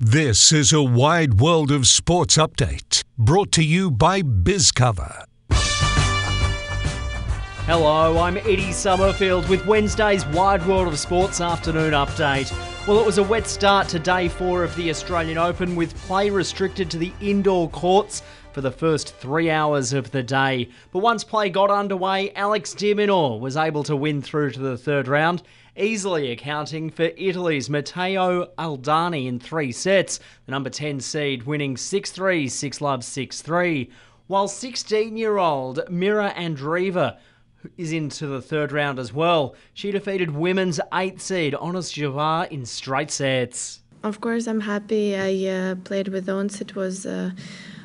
This is a wide world of sports update brought to you by BizCover. Hello, I'm Eddie Summerfield with Wednesday's Wide World of Sports afternoon update. Well, it was a wet start to day four of the Australian Open with play restricted to the indoor courts for the first three hours of the day. But once play got underway, Alex de Minaur was able to win through to the third round, easily accounting for Italy's Matteo Arnaldi in three sets, the number 10 seed winning 6 3, 6 love, 6 3. While 16 year old Mira Andreeva is into the third round as well. She defeated women's eighth seed Ons Jabeur in straight sets. Of course, I'm happy I uh, played with Ons. It was uh,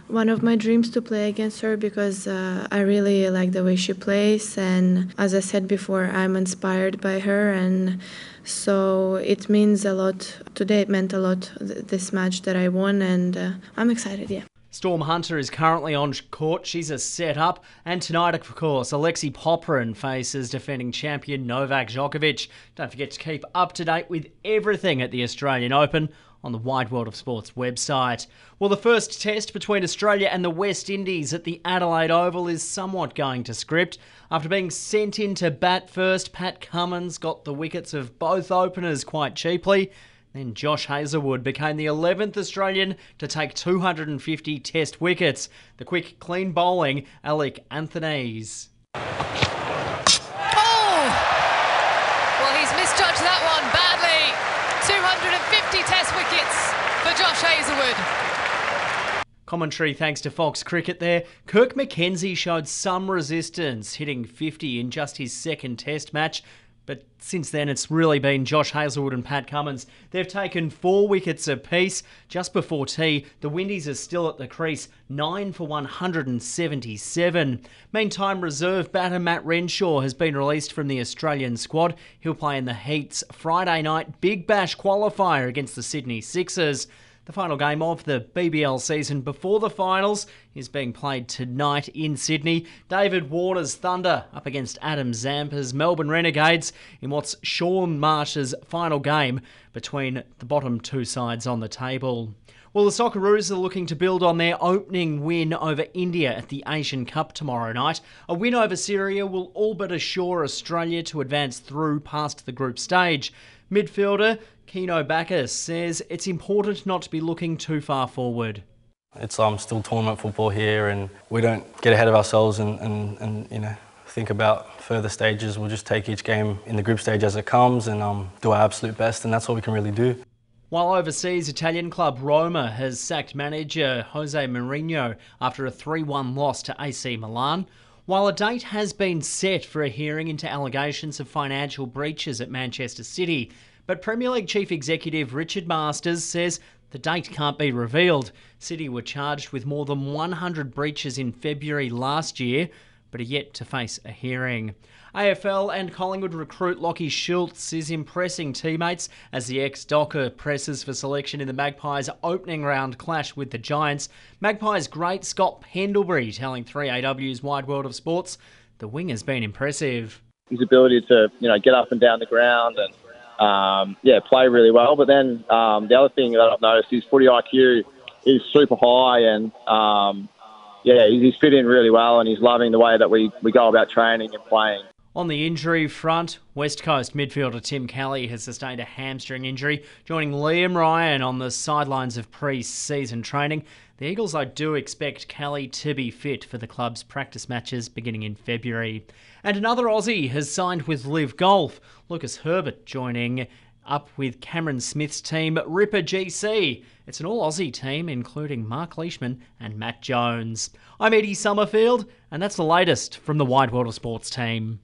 one of my dreams to play against her because uh, I really like the way she plays. And as I said before, I'm inspired by her. And so it means a lot. Today it meant a lot, this match that I won. And uh, I'm excited, yeah. Storm Hunter is currently on court. She's a setup. And tonight, of course, Alexei Popyrin faces defending champion Novak Djokovic. Don't forget to keep up to date with everything at the Australian Open on the Wide World of Sports website. Well, the first test between Australia and the West Indies at the Adelaide Oval is somewhat going to script. After being sent in to bat first, Pat Cummins got the wickets of both openers quite cheaply. Then Josh Hazlewood became the 11th Australian to take 250 test wickets. The quick, clean bowling, Alick Athanaze. Oh! Well, he's misjudged that one badly. 250 test wickets for Josh Hazlewood. Commentary thanks to Fox Cricket there. Kirk McKenzie showed some resistance, hitting 50 in just his second test match. But since then, it's really been Josh Hazlewood and Pat Cummins. They've taken four wickets apiece. Just before tea, the Windies are still at the crease, 9 for 177. Meantime, reserve batter Matt Renshaw has been released from the Australian squad. He'll play in the Heats Friday night Big Bash qualifier against the Sydney Sixers. The final game of the BBL season before the finals is being played tonight in Sydney. David Warner's Thunder up against Adam Zampa's Melbourne Renegades in what's Shaun Marsh's final game between the bottom two sides on the table. Well, the Socceroos are looking to build on their opening win over India at the Asian Cup tomorrow night. A win over Syria will all but assure Australia to advance through past the group stage. Midfielder Keanu Baccus says it's important not to be looking too far forward. It's um, still tournament football here, and we don't get ahead of ourselves and, and, and you know think about further stages. We'll just take each game in the group stage as it comes and um, do our absolute best, and that's all we can really do. While overseas, Italian club Roma has sacked manager Jose Mourinho after a 3 1 loss to AC Milan. While a date has been set for a hearing into allegations of financial breaches at Manchester City, but Premier League Chief Executive Richard Masters says the date can't be revealed. City were charged with more than 100 breaches in February last year, but are yet to face a hearing. AFL and Collingwood recruit Lachie Schultz is impressing teammates as the ex Docker presses for selection in the Magpies' opening round clash with the Giants. Magpies great Scott Pendlebury telling 3AW's Wide World of Sports the wing has been impressive. His ability to you know get up and down the ground and um, yeah, play really well. But then um, the other thing that I've noticed is footy IQ is super high, and um, yeah, he's fit in really well, and he's loving the way that we, we go about training and playing. On the injury front, West Coast midfielder Tim Kelly has sustained a hamstring injury, joining Liam Ryan on the sidelines of pre season training. The Eagles, I do expect Kelly to be fit for the club's practice matches beginning in February. And another Aussie has signed with LIV Golf, Lucas Herbert joining up with Cameron Smith's team, Ripper GC. It's an all Aussie team, including Mark Leishman and Matt Jones. I'm Eddie Summerfield, and that's the latest from the Wide World of Sports team.